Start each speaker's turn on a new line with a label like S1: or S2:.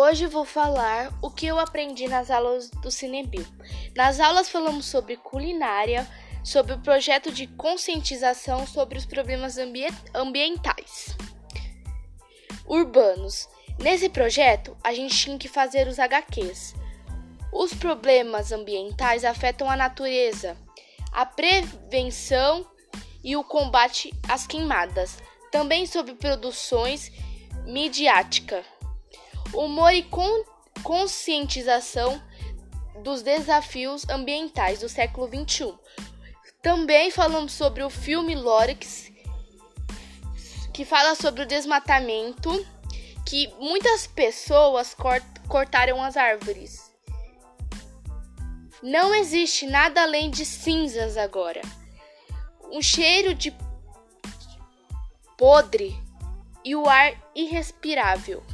S1: Hoje vou falar o que eu aprendi nas aulas do Cinebio. Nas aulas falamos sobre culinária, sobre o projeto de conscientização sobre os problemas ambi ambientais urbanos. Nesse projeto, a gente tinha que fazer os HQs. Os problemas ambientais afetam a natureza, a prevenção e o combate às queimadas. Também sobre produções midiática, humor e con conscientização dos desafios ambientais do século XXI. Também falamos sobre o filme Lorix, que fala sobre o desmatamento, que muitas pessoas cort cortaram as árvores. Não existe nada além de cinzas agora. Um cheiro de podre e o ar irrespirável.